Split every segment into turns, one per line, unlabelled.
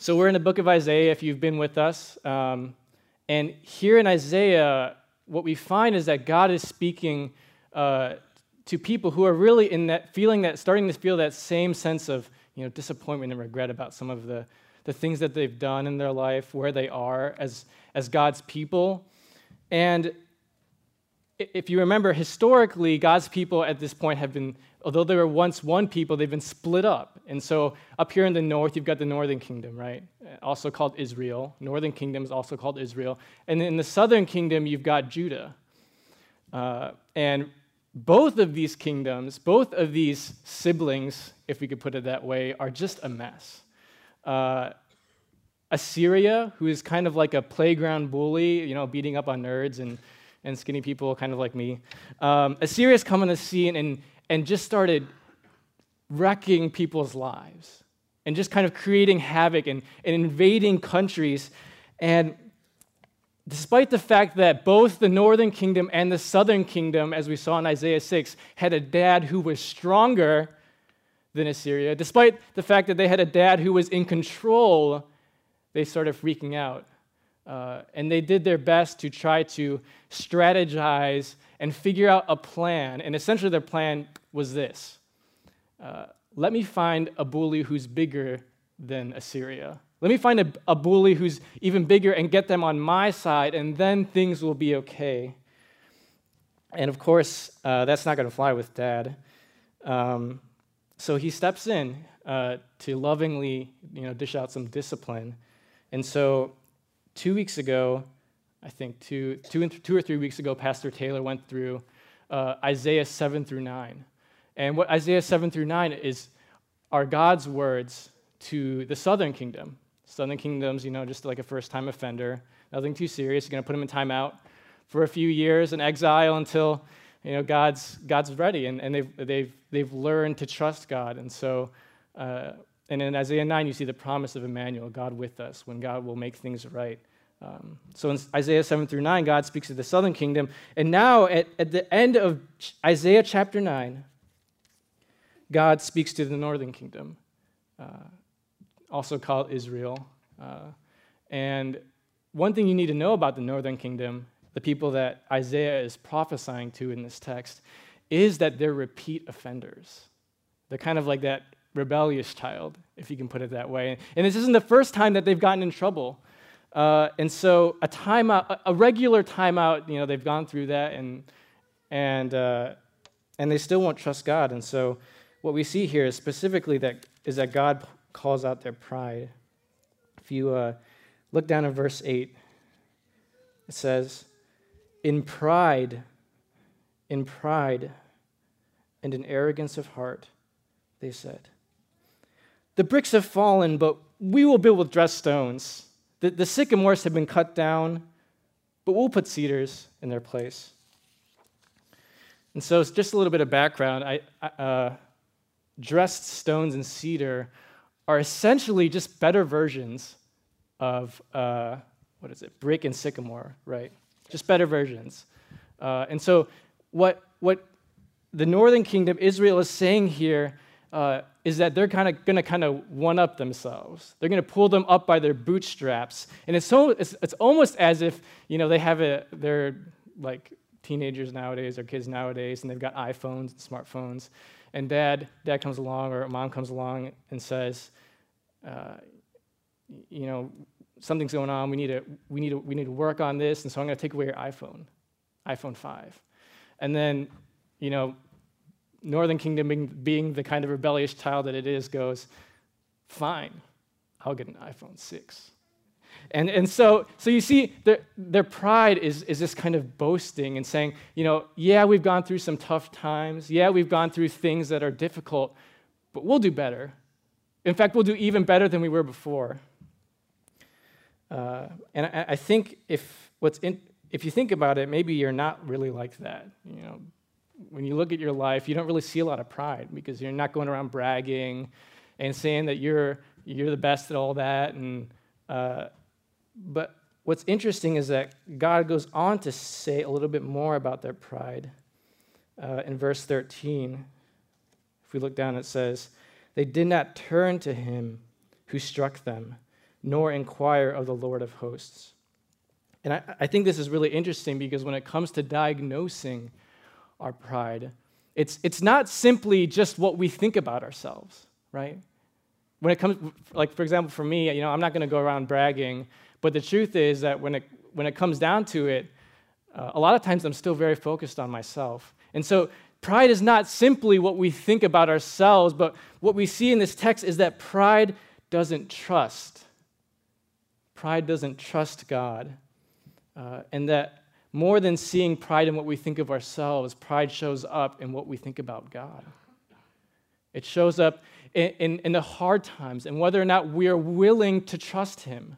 So we're in the book of Isaiah, if you've been with us. Um, and here in Isaiah, what we find is that God is speaking uh, to people who are really in that feeling that, starting to feel that same sense of you know, disappointment and regret about some of the, the things that they've done in their life, where they are as, as God's people. And if you remember, historically, God's people at this point have been although they were once one people, they've been split up. And so up here in the north, you've got the northern kingdom, right? Also called Israel. Northern kingdom is also called Israel. And in the southern kingdom, you've got Judah. Uh, and both of these kingdoms, both of these siblings, if we could put it that way, are just a mess. Uh, Assyria, who is kind of like a playground bully, you know, beating up on nerds and, and skinny people, kind of like me. Um, Assyria's come on the scene, and, and just started wrecking people's lives and just kind of creating havoc and, and invading countries. And despite the fact that both the northern kingdom and the southern kingdom, as we saw in Isaiah 6, had a dad who was stronger than Assyria, despite the fact that they had a dad who was in control, they started freaking out. Uh, and they did their best to try to strategize and figure out a plan. And essentially, their plan was this uh, let me find a bully who's bigger than Assyria. Let me find a, a bully who's even bigger and get them on my side, and then things will be okay. And of course, uh, that's not going to fly with dad. Um, so he steps in uh, to lovingly you know, dish out some discipline. And so two weeks ago, I think two, two, and two or three weeks ago, Pastor Taylor went through uh, Isaiah 7 through 9. And what Isaiah 7 through 9 is are God's words to the southern kingdom. Southern kingdom's, you know, just like a first time offender, nothing too serious. You're going to put them in timeout for a few years in exile until, you know, God's, God's ready and, and they've, they've, they've learned to trust God. And so, uh, and in Isaiah 9, you see the promise of Emmanuel, God with us, when God will make things right. Um, so in Isaiah 7 through 9, God speaks of the southern kingdom. And now, at, at the end of Isaiah chapter 9, God speaks to the northern kingdom, uh, also called Israel. Uh, and one thing you need to know about the northern kingdom, the people that Isaiah is prophesying to in this text, is that they're repeat offenders. They're kind of like that rebellious child, if you can put it that way. And this isn't the first time that they've gotten in trouble. Uh, and so a timeout, a regular timeout, you know, they've gone through that and, and, uh, and they still won't trust God. And so what we see here is specifically that, is that God calls out their pride. If you uh, look down in verse 8, it says, In pride, in pride, and in arrogance of heart, they said, The bricks have fallen, but we will build with dressed stones. The, the sycamores have been cut down, but we'll put cedars in their place. And so, just a little bit of background. I, uh, dressed stones and cedar are essentially just better versions of uh, what is it, brick and sycamore, right? Just better versions. Uh, and so, what what the northern kingdom, Israel, is saying here uh, is that they're kind of going to kind of one up themselves. They're going to pull them up by their bootstraps, and it's so it's, it's almost as if you know they have a they're like teenagers nowadays or kids nowadays, and they've got iPhones and smartphones, and dad dad comes along or mom comes along and says, uh, you know, something's going on. We need to we need to we need to work on this, and so I'm going to take away your iPhone, iPhone five, and then you know Northern Kingdom, being, being the kind of rebellious child that it is, goes, fine, I'll get an iPhone 6. And, and so, so you see, their, their pride is, is this kind of boasting and saying, you know, yeah, we've gone through some tough times. Yeah, we've gone through things that are difficult, but we'll do better. In fact, we'll do even better than we were before. Uh, and I, I, think if, what's in, if you think about it, maybe you're not really like that. You know, when you look at your life, you don't really see a lot of pride because you're not going around bragging and saying that you're, you're the best at all that. And, uh, but what's interesting is that God goes on to say a little bit more about their pride. Uh, in verse 13, if we look down, it says, They did not turn to him who struck them, nor inquire of the Lord of hosts. And I, I think this is really interesting because when it comes to diagnosing our pride, it's, it's not simply just what we think about ourselves, right? When it comes, like for example, for me, you know, I'm not going to go around bragging, but the truth is that when it, when it comes down to it, uh, a lot of times I'm still very focused on myself. And so pride is not simply what we think about ourselves, but what we see in this text is that pride doesn't trust. Pride doesn't trust God. Uh, and that more than seeing pride in what we think of ourselves, pride shows up in what we think about God. It shows up in, in, in the hard times and whether or not we are willing to trust Him.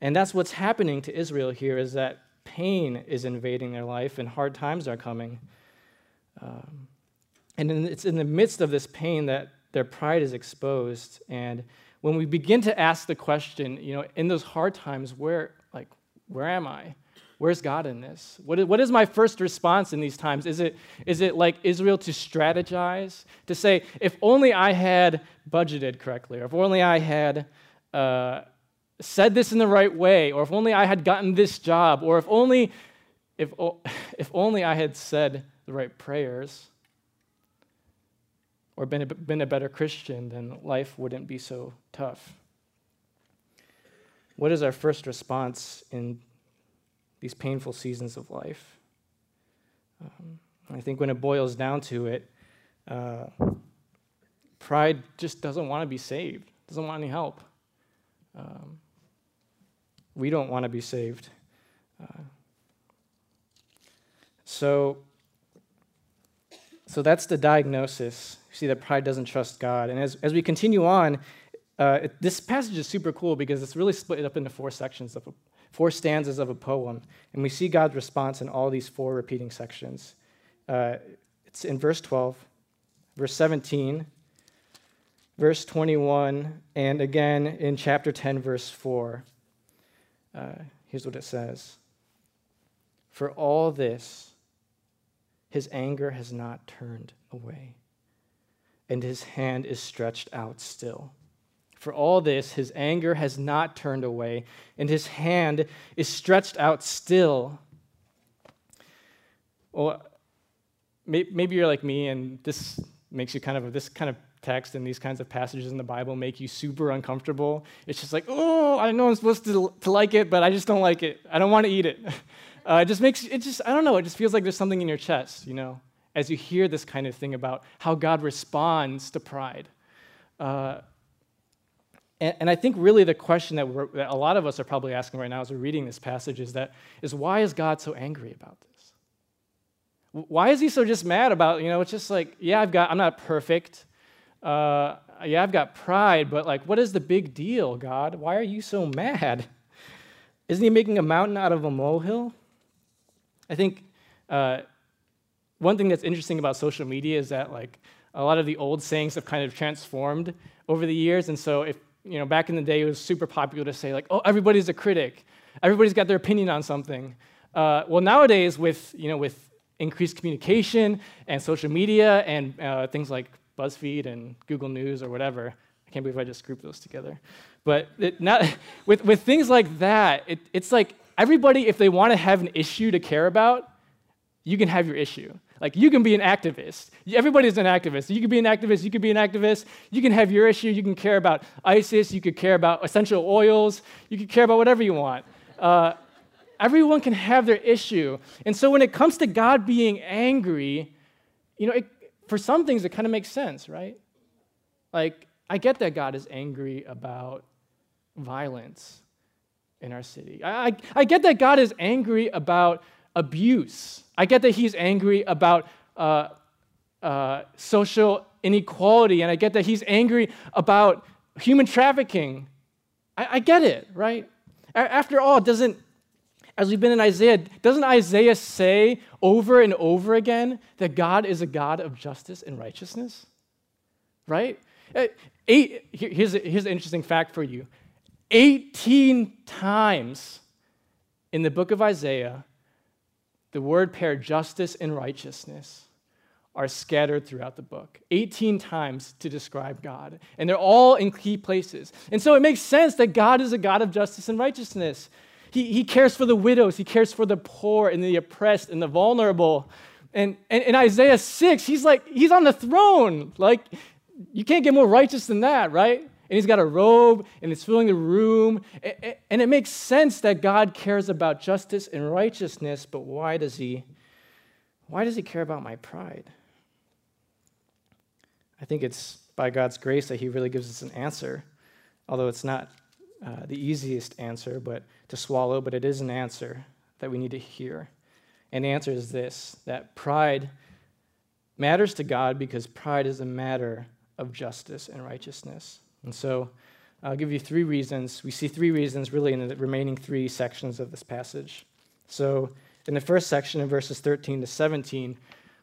And that's what's happening to Israel here is that pain is invading their life and hard times are coming. Um, and in, it's in the midst of this pain that their pride is exposed. And when we begin to ask the question, you know, in those hard times, where, like, where am I? Where's God in this? What is, what is my first response in these times? Is it, is it like Israel to strategize? To say, if only I had budgeted correctly, or if only I had uh, said this in the right way, or if only I had gotten this job, or if only, if, if only I had said the right prayers, or been a, been a better Christian, then life wouldn't be so tough. What is our first response in these painful seasons of life? Um, I think when it boils down to it, uh, pride just doesn't want to be saved, doesn't want any help. Um, we don't want to be saved. Uh, so, so that's the diagnosis. You see that pride doesn't trust God. And as, as we continue on, uh, it, this passage is super cool because it's really split up into four sections, of four stanzas of a poem. And we see God's response in all these four repeating sections. Uh, it's in verse 12, verse 17, verse 21, and again in chapter 10, verse 4. Uh, here's what it says For all this, his anger has not turned away, and his hand is stretched out still. For all this, his anger has not turned away, and his hand is stretched out still. Well, maybe you're like me, and this makes you kind of this kind of text and these kinds of passages in the Bible make you super uncomfortable. It's just like, oh, I know I'm supposed to, to like it, but I just don't like it. I don't want to eat it. Uh, it just makes, it just, I don't know, it just feels like there's something in your chest, you know, as you hear this kind of thing about how God responds to pride. Uh, and, and, I think really the question that, that a lot of us are probably asking right now as we're reading this passage is that, is why is God so angry about this? Why is he so just mad about, you know, it's just like, yeah, I've got, I'm not perfect uh, yeah, I've got pride, but like, what is the big deal, God? Why are you so mad? Isn't he making a mountain out of a molehill? I think uh, one thing that's interesting about social media is that like a lot of the old sayings have kind of transformed over the years, and so if you know back in the day it was super popular to say like, oh, everybody's a critic, everybody's got their opinion on something. Uh, well, nowadays with you know with increased communication and social media and uh, things like BuzzFeed and Google News or whatever. I can't believe I just grouped those together. But not, with, with things like that, it, it's like everybody, if they want to have an issue to care about, you can have your issue. Like you can be an activist. Everybody's an activist. You can be an activist. You can be an activist. You can have your issue. You can care about ISIS. You could care about essential oils. You can care about whatever you want. Uh, everyone can have their issue. And so when it comes to God being angry, you know, it, for some things, it kind of makes sense, right? Like, I get that God is angry about violence in our city. I, I, I get that God is angry about abuse. I get that He's angry about uh, uh, social inequality, and I get that He's angry about human trafficking. I, I get it, right? After all, doesn't as we've been in Isaiah, doesn't Isaiah say over and over again that God is a God of justice and righteousness? Right? Uh, eight, here's, here's an interesting fact for you 18 times in the book of Isaiah, the word pair justice and righteousness are scattered throughout the book 18 times to describe God. And they're all in key places. And so it makes sense that God is a God of justice and righteousness. He, he cares for the widows, He cares for the poor and the oppressed and the vulnerable. And, and in Isaiah 6, he's like, he's on the throne. Like, you can't get more righteous than that, right? And he's got a robe and it's filling the room. And it makes sense that God cares about justice and righteousness, but why does he? Why does he care about my pride? I think it's by God's grace that he really gives us an answer, although it's not uh, the easiest answer but to swallow, but it is an answer that we need to hear. And the answer is this that pride matters to God because pride is a matter of justice and righteousness. And so I'll give you three reasons. We see three reasons really in the remaining three sections of this passage. So in the first section, in verses 13 to 17,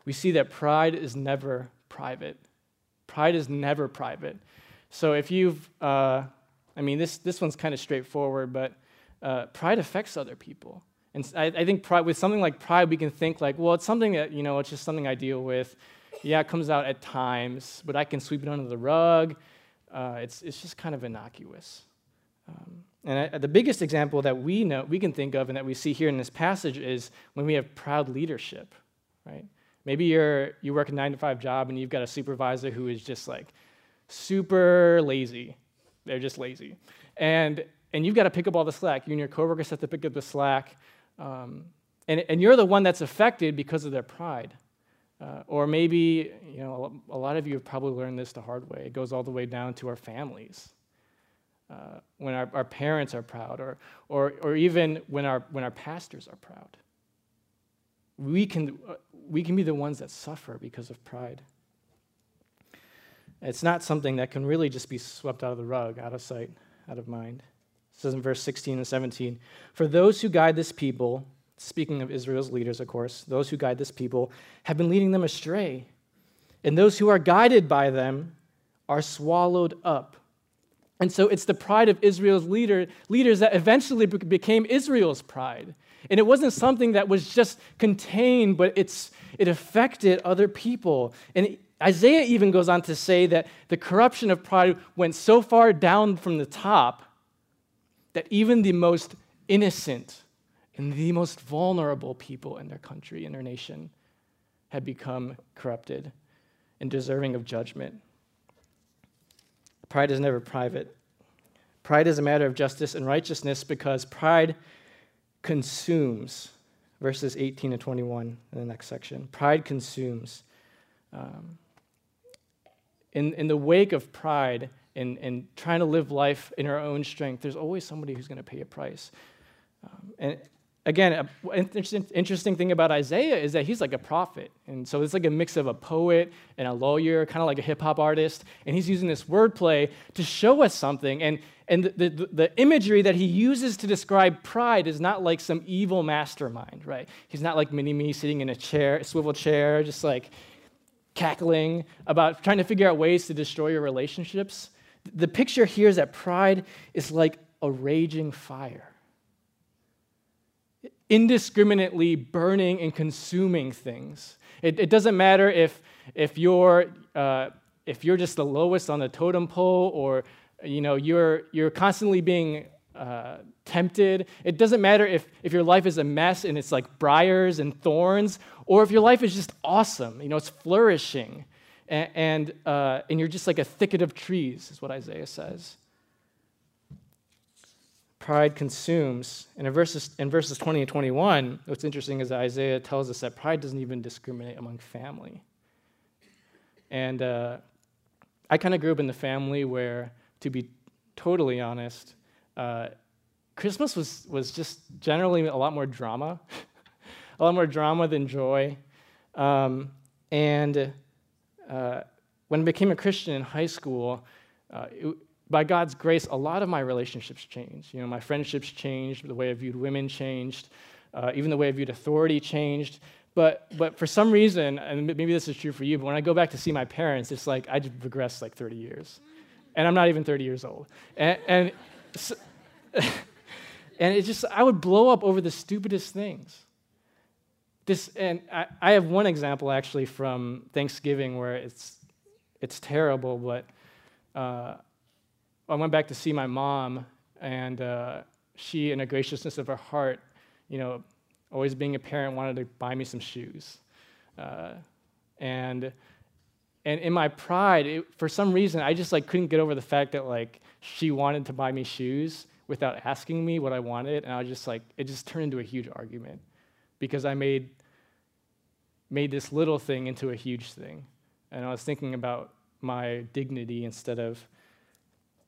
we see that pride is never private. Pride is never private. So if you've, uh, I mean, this, this one's kind of straightforward, but uh, pride affects other people. And I, I think pride, with something like pride, we can think like, well, it's something that, you know, it's just something I deal with. Yeah, it comes out at times, but I can sweep it under the rug. Uh, it's, it's just kind of innocuous. Um, and I, the biggest example that we know, we can think of and that we see here in this passage is when we have proud leadership, right? Maybe you're, you work a nine to five job and you've got a supervisor who is just like super lazy. They're just lazy. And, and you've got to pick up all the slack. You and your coworkers have to pick up the slack. Um, and, and you're the one that's affected because of their pride. Uh, or maybe, you know, a lot of you have probably learned this the hard way. It goes all the way down to our families. Uh, when our, our parents are proud, or, or, or even when our, when our pastors are proud. We can, uh, we can be the ones that suffer because of pride. It's not something that can really just be swept out of the rug, out of sight, out of mind. It says in verse 16 and 17 For those who guide this people, speaking of Israel's leaders, of course, those who guide this people have been leading them astray. And those who are guided by them are swallowed up. And so it's the pride of Israel's leader, leaders that eventually became Israel's pride. And it wasn't something that was just contained, but it's, it affected other people. And Isaiah even goes on to say that the corruption of pride went so far down from the top that even the most innocent and the most vulnerable people in their country, in their nation, had become corrupted and deserving of judgment. Pride is never private. Pride is a matter of justice and righteousness because pride consumes. Verses 18 to 21 in the next section. Pride consumes. Um, in, in the wake of pride, and, and trying to live life in our own strength, there's always somebody who's going to pay a price. Um, and again, an interesting thing about Isaiah is that he's like a prophet. And so it's like a mix of a poet and a lawyer, kind of like a hip hop artist. And he's using this wordplay to show us something. And, and the, the, the, imagery that he uses to describe pride is not like some evil mastermind, right? He's not like mini me sitting in a chair, a swivel chair, just like cackling about trying to figure out ways to destroy your relationships. The picture here is that pride is like a raging fire, indiscriminately burning and consuming things. It, it doesn't matter if, if, you're, uh, if you're just the lowest on the totem pole or you know, you're, you're constantly being uh, tempted. It doesn't matter if, if your life is a mess and it's like briars and thorns, or if your life is just awesome, you know, it's flourishing and, and, uh, and you're just like a thicket of trees, is what Isaiah says. Pride consumes. And in verses, in verses 20 and 21, what's interesting is Isaiah tells us that pride doesn't even discriminate among family. And uh, I kind of grew up in the family where, to be totally honest, uh, Christmas was, was just generally a lot more drama, a lot more drama than joy. Um, and uh, when I became a Christian in high school, uh, it, by God's grace, a lot of my relationships changed. You know, my friendships changed, the way I viewed women changed, uh, even the way I viewed authority changed. But, but for some reason, and maybe this is true for you, but when I go back to see my parents, it's like I regressed like 30 years. And I'm not even 30 years old. And, and, so, and it just, I would blow up over the stupidest things. this, and I, I have one example actually from Thanksgiving where it's, it's terrible, but uh, I went back to see my mom, and uh, she, in a graciousness of her heart, you know, always being a parent, wanted to buy me some shoes. Uh, and and in my pride, it, for some reason, I just like couldn't get over the fact that like she wanted to buy me shoes without asking me what I wanted, and I was just like, it just turned into a huge argument because I made made this little thing into a huge thing, and I was thinking about my dignity instead of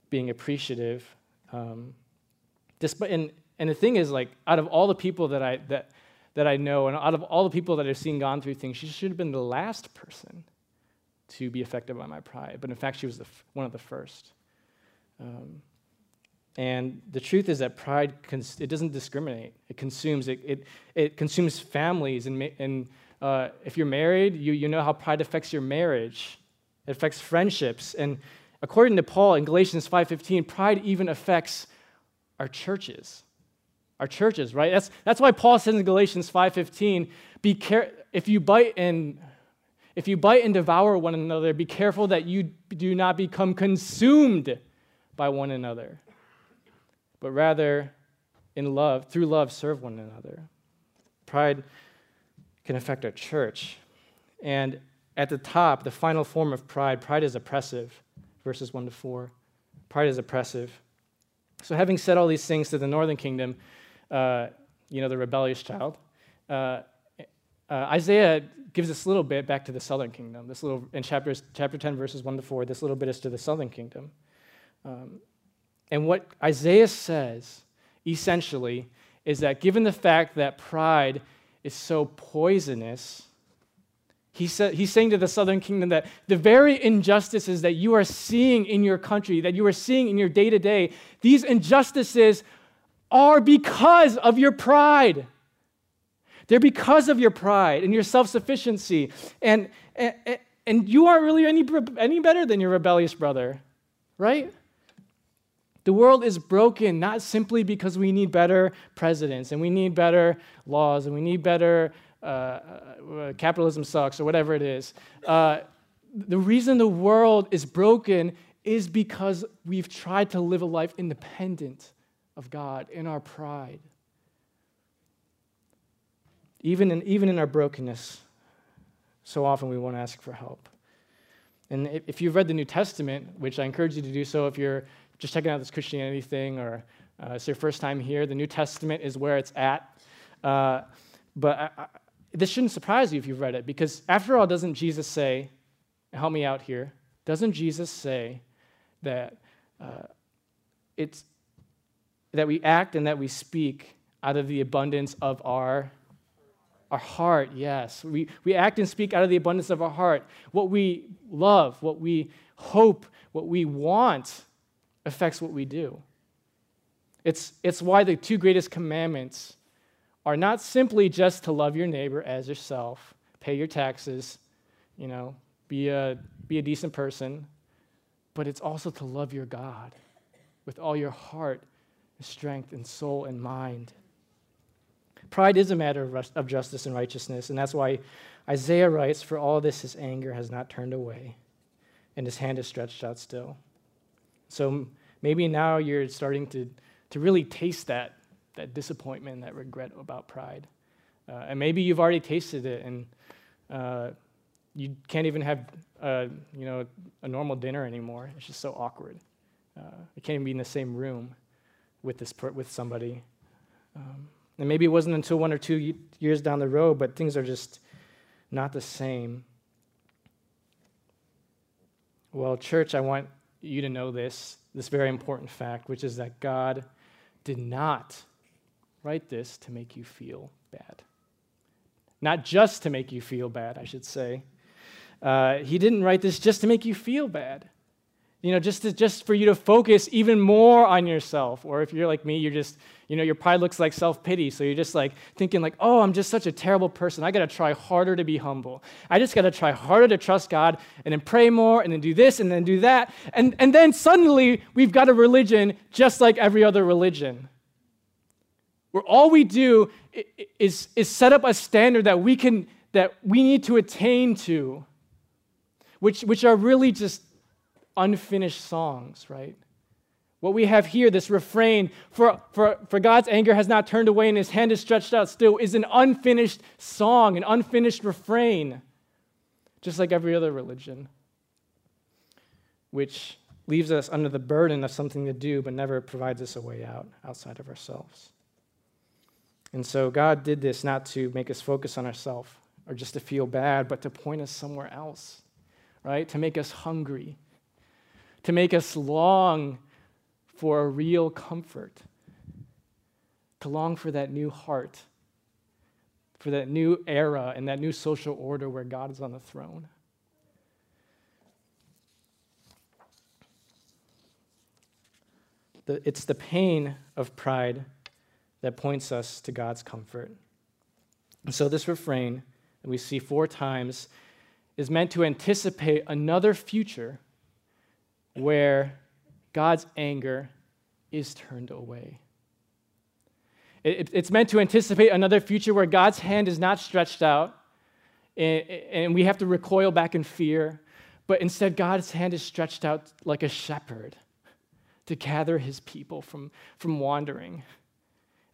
being appreciative. Um, despite, and, and the thing is, like, out of all the people that I that that I know, and out of all the people that I've seen gone through things, she should have been the last person to be affected by my pride. But in fact, she was the one of the first. Um, and the truth is that pride, it doesn't discriminate. It consumes, it, it, it consumes families. And, and uh, if you're married, you, you know how pride affects your marriage. It affects friendships. And according to Paul in Galatians 5.15, pride even affects our churches. Our churches, right? That's, that's why Paul says in Galatians 5.15, be care- if you bite and if you bite and devour one another, be careful that you do not become consumed by one another but rather in love, through love, serve one another. Pride can affect our church. And at the top, the final form of pride, pride is oppressive, verses 1 to 4. Pride is oppressive. So, having said all these things to the northern kingdom, uh, you know, the rebellious child, uh, uh, Isaiah gives this little bit back to the southern kingdom. This little, in chapters, chapter 10, verses 1 to 4, this little bit is to the southern kingdom. Um, and what Isaiah says, essentially, is that given the fact that pride is so poisonous, he said, he's saying to the southern kingdom that the very injustices that you are seeing in your country, that you are seeing in your day to day, these injustices are because of your pride. They're because of your pride and your self sufficiency. And, and, and you aren't really any, any better than your rebellious brother, right? The world is broken not simply because we need better presidents and we need better laws and we need better uh, uh, capitalism sucks or whatever it is. Uh, the reason the world is broken is because we've tried to live a life independent of God in our pride. Even in, even in our brokenness, so often we won't ask for help. And if you've read the New Testament, which I encourage you to do so if you're just checking out this Christianity thing or uh, it's your first time here, the New Testament is where it's at. Uh, but this shouldn't surprise you if you've read it, because after all, doesn't Jesus say, help me out here, doesn't Jesus say that uh, it's that we act and that we speak out of the abundance of our our heart, yes. We, we act and speak out of the abundance of our heart. What we love, what we hope, what we want affects what we do. It's, it's why the two greatest commandments are not simply just to love your neighbor as yourself, pay your taxes, you know, be a, be a decent person, but it's also to love your God with all your heart, strength, and soul and mind. Pride is a matter of, justice and righteousness, and that's why Isaiah writes, For all this his anger has not turned away, and his hand is stretched out still. So maybe now you're starting to, to really taste that, that disappointment, that regret about pride. Uh, and maybe you've already tasted it and uh, you can't even have uh, you know, a normal dinner anymore. It's just so awkward. Uh, you can't even be in the same room with, this with somebody. Um, and maybe it wasn't until one or two years down the road, but things are just not the same. Well, church, I want you to know this, this very important fact, which is that God did not write this to make you feel bad. Not just to make you feel bad, I should say. Uh, he didn't write this just to make you feel bad you know, just, to, just for you to focus even more on yourself. Or if you're like me, you're just, you know, your pride looks like self pity. So you're just like thinking, like, oh, I'm just such a terrible person. I got to try harder to be humble. I just got to try harder to trust God and then pray more and then do this and then do that. And, and then suddenly we've got a religion just like every other religion. Where all we do is, is set up a standard that we can that we need to attain to, which, which are really just unfinished songs, right? What we have here, this refrain, for, for, for God's anger has not turned away and his hand is stretched out still, is an unfinished song, an unfinished refrain, just like every other religion, which leaves us under the burden of something to do but never provides us a way out outside of ourselves. And so God did this not to make us focus on ourselves or just to feel bad, but to point us somewhere else, right? To make us hungry, to make us long for a real comfort, to long for that new heart, for that new era and that new social order where God is on the throne. it's the pain of pride that points us to God's comfort. And so, this refrain that we see four times is meant to anticipate another future where God's anger is turned away. It, it's meant to anticipate another future where God's hand is not stretched out and, and we have to recoil back in fear, but instead, God's hand is stretched out like a shepherd to gather his people from, from wandering.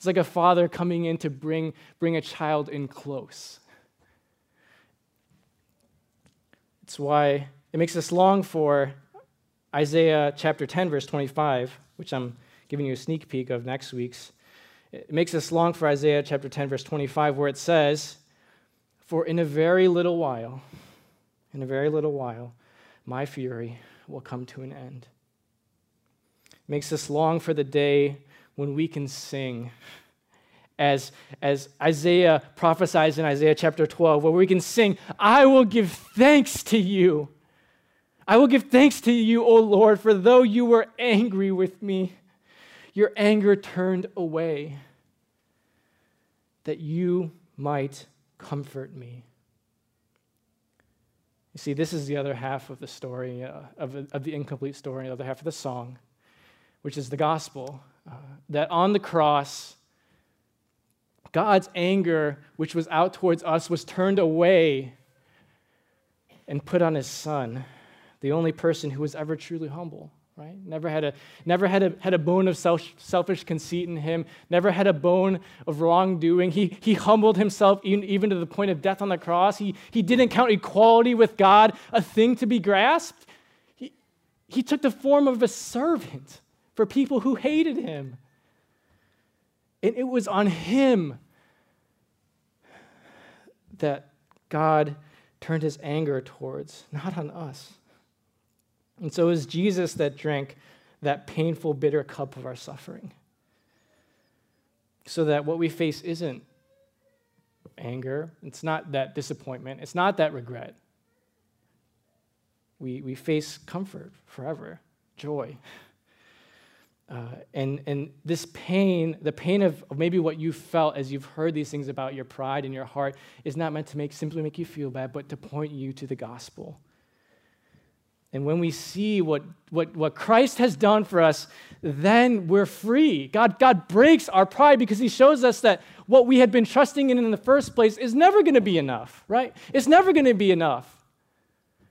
It's like a father coming in to bring, bring a child in close. It's why it makes us long for Isaiah chapter 10, verse 25, which I'm giving you a sneak peek of next week's. It makes us long for Isaiah chapter 10, verse 25, where it says, For in a very little while, in a very little while, my fury will come to an end. It makes us long for the day when we can sing. As, as Isaiah prophesies in Isaiah chapter 12, where we can sing, I will give thanks to you I will give thanks to you, O Lord, for though you were angry with me, your anger turned away, that you might comfort me. You see, this is the other half of the story, uh, of, of, the incomplete story, the other half of the song, which is the gospel. That on the cross, God's anger, which was out towards us, was turned away and put on his son the only person who was ever truly humble, right? Never had a, never had a, had a bone of self, selfish conceit in him, never had a bone of wrongdoing. He, he humbled himself even, even to the point of death on the cross. He, he didn't count equality with God a thing to be grasped. He, he took the form of a servant for people who hated him. And it was on him that God turned his anger towards, not on us. And so it was Jesus that drank that painful, bitter cup of our suffering. So that what we face isn't anger, it's not that disappointment, it's not that regret. We, we face comfort forever, joy. Uh, and, and this pain, the pain of maybe what you felt as you've heard these things about your pride and your heart, is not meant to make, simply make you feel bad, but to point you to the gospel and when we see what, what, what Christ has done for us, then we're free. God, God breaks our pride because he shows us that what we had been trusting in in the first place is never going to be enough, right? It's never going to be enough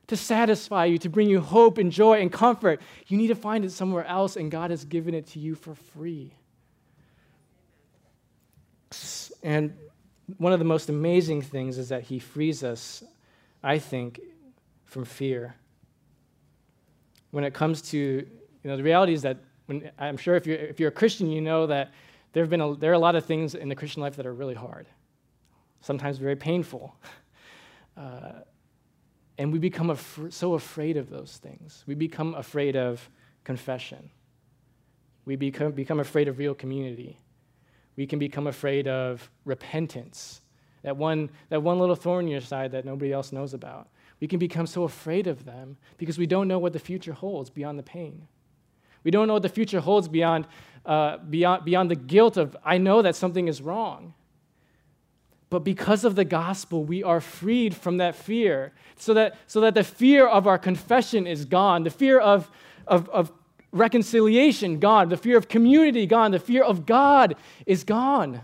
to satisfy you, to bring you hope and joy and comfort. You need to find it somewhere else, and God has given it to you for free. And one of the most amazing things is that he frees us, I think, from fear when it comes to, you know, the reality is that when, I'm sure if you're, if you're a Christian, you know that there, have been a, there are a lot of things in the Christian life that are really hard, sometimes very painful. Uh, and we become af- so afraid of those things. We become afraid of confession. We become, become afraid of real community. We can become afraid of repentance, that one, that one little thorn in your side that nobody else knows about. We can become so afraid of them because we don't know what the future holds beyond the pain. We don't know what the future holds beyond, uh, beyond, beyond the guilt of, I know that something is wrong. But because of the gospel, we are freed from that fear so that, so that the fear of our confession is gone. The fear of, of, of reconciliation gone, the fear of community gone, the fear of God is gone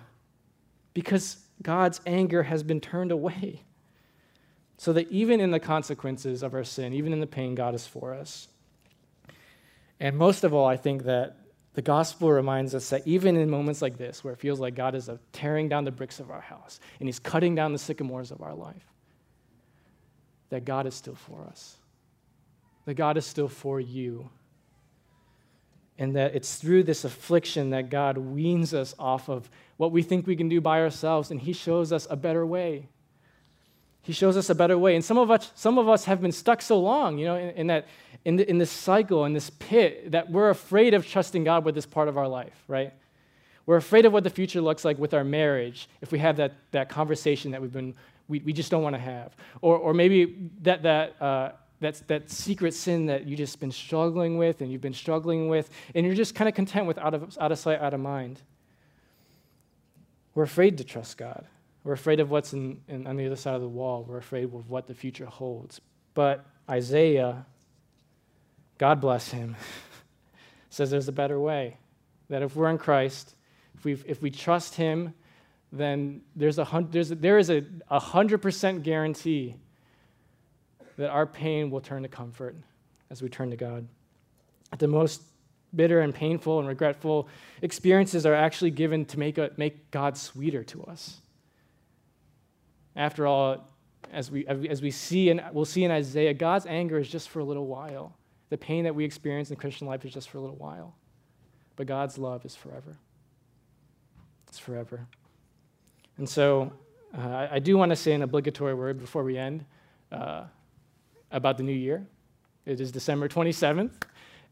because God's anger has been turned away. So that even in the consequences of our sin, even in the pain, God is for us. And most of all, I think that the gospel reminds us that even in moments like this, where it feels like God is tearing down the bricks of our house and He's cutting down the sycamores of our life, that God is still for us, that God is still for you, and that it's through this affliction that God weans us off of what we think we can do by ourselves, and He shows us a better way. He shows us a better way. And some of us, some of us have been stuck so long, you know, in, in that, in, the, in this cycle, in this pit, that we're afraid of trusting God with this part of our life, right? We're afraid of what the future looks like with our marriage if we have that, that conversation that we've been, we, we just don't want to have. Or, or maybe that, that, uh, that's that secret sin that you've just been struggling with and you've been struggling with, and you're just kind of content with out of, out of sight, out of mind. We're afraid to trust God. We're afraid of what's in, in, on the other side of the wall. We're afraid of what the future holds. But Isaiah, God bless him, says there's a better way. That if we're in Christ, if, we if we trust him, then there's a, there's a, there is a, a 100% guarantee that our pain will turn to comfort as we turn to God. The most bitter and painful and regretful experiences are actually given to make, a, make God sweeter to us. After all, as we, as we see and we'll see in Isaiah, God's anger is just for a little while. The pain that we experience in Christian life is just for a little while. But God's love is forever. It's forever. And so uh, I, do want to say an obligatory word before we end uh, about the new year. It is December 27th,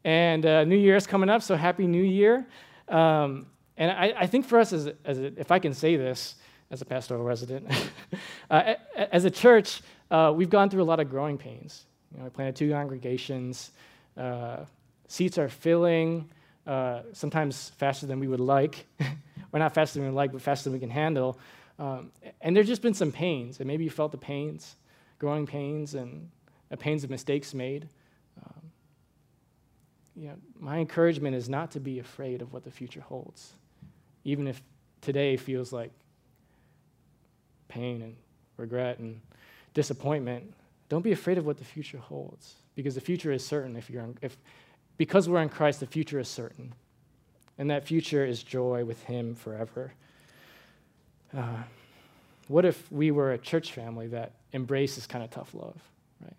and uh, New Year is coming up, so Happy New Year. Um, and I, I, think for us, as, as if I can say this, as a pastoral resident. uh, as a church, uh, we've gone through a lot of growing pains. You know, we planted two congregations. Uh, seats are filling, uh, sometimes faster than we would like. or not faster than we like, but faster than we can handle. Um, and there's just been some pains, and maybe you felt the pains, growing pains, and pains of mistakes made. Um, you know, my encouragement is not to be afraid of what the future holds, even if today feels like pain and regret and disappointment, don't be afraid of what the future holds because the future is certain if you're in, if because we're in Christ the future is certain. And that future is joy with him forever. Uh, what if we were a church family that embraced this kind of tough love, right?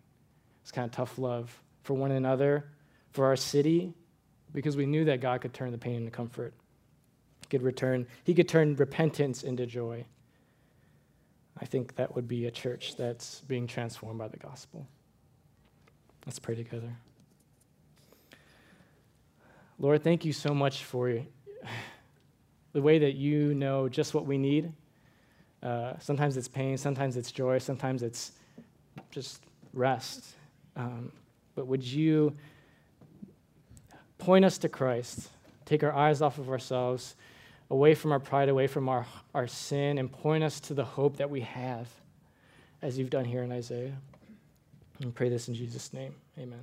This kind of tough love for one another, for our city, because we knew that God could turn the pain into comfort. Could return, he could turn repentance into joy. I think that would be a church that's being transformed by the gospel. Let's pray together. Lord, thank you so much for the way that you know just what we need. Uh, sometimes it's pain, sometimes it's joy, sometimes it's just rest. Um, but would you point us to Christ, take our eyes off of ourselves? Away from our pride, away from our, our sin, and point us to the hope that we have, as you've done here in Isaiah. And pray this in Jesus' name. Amen.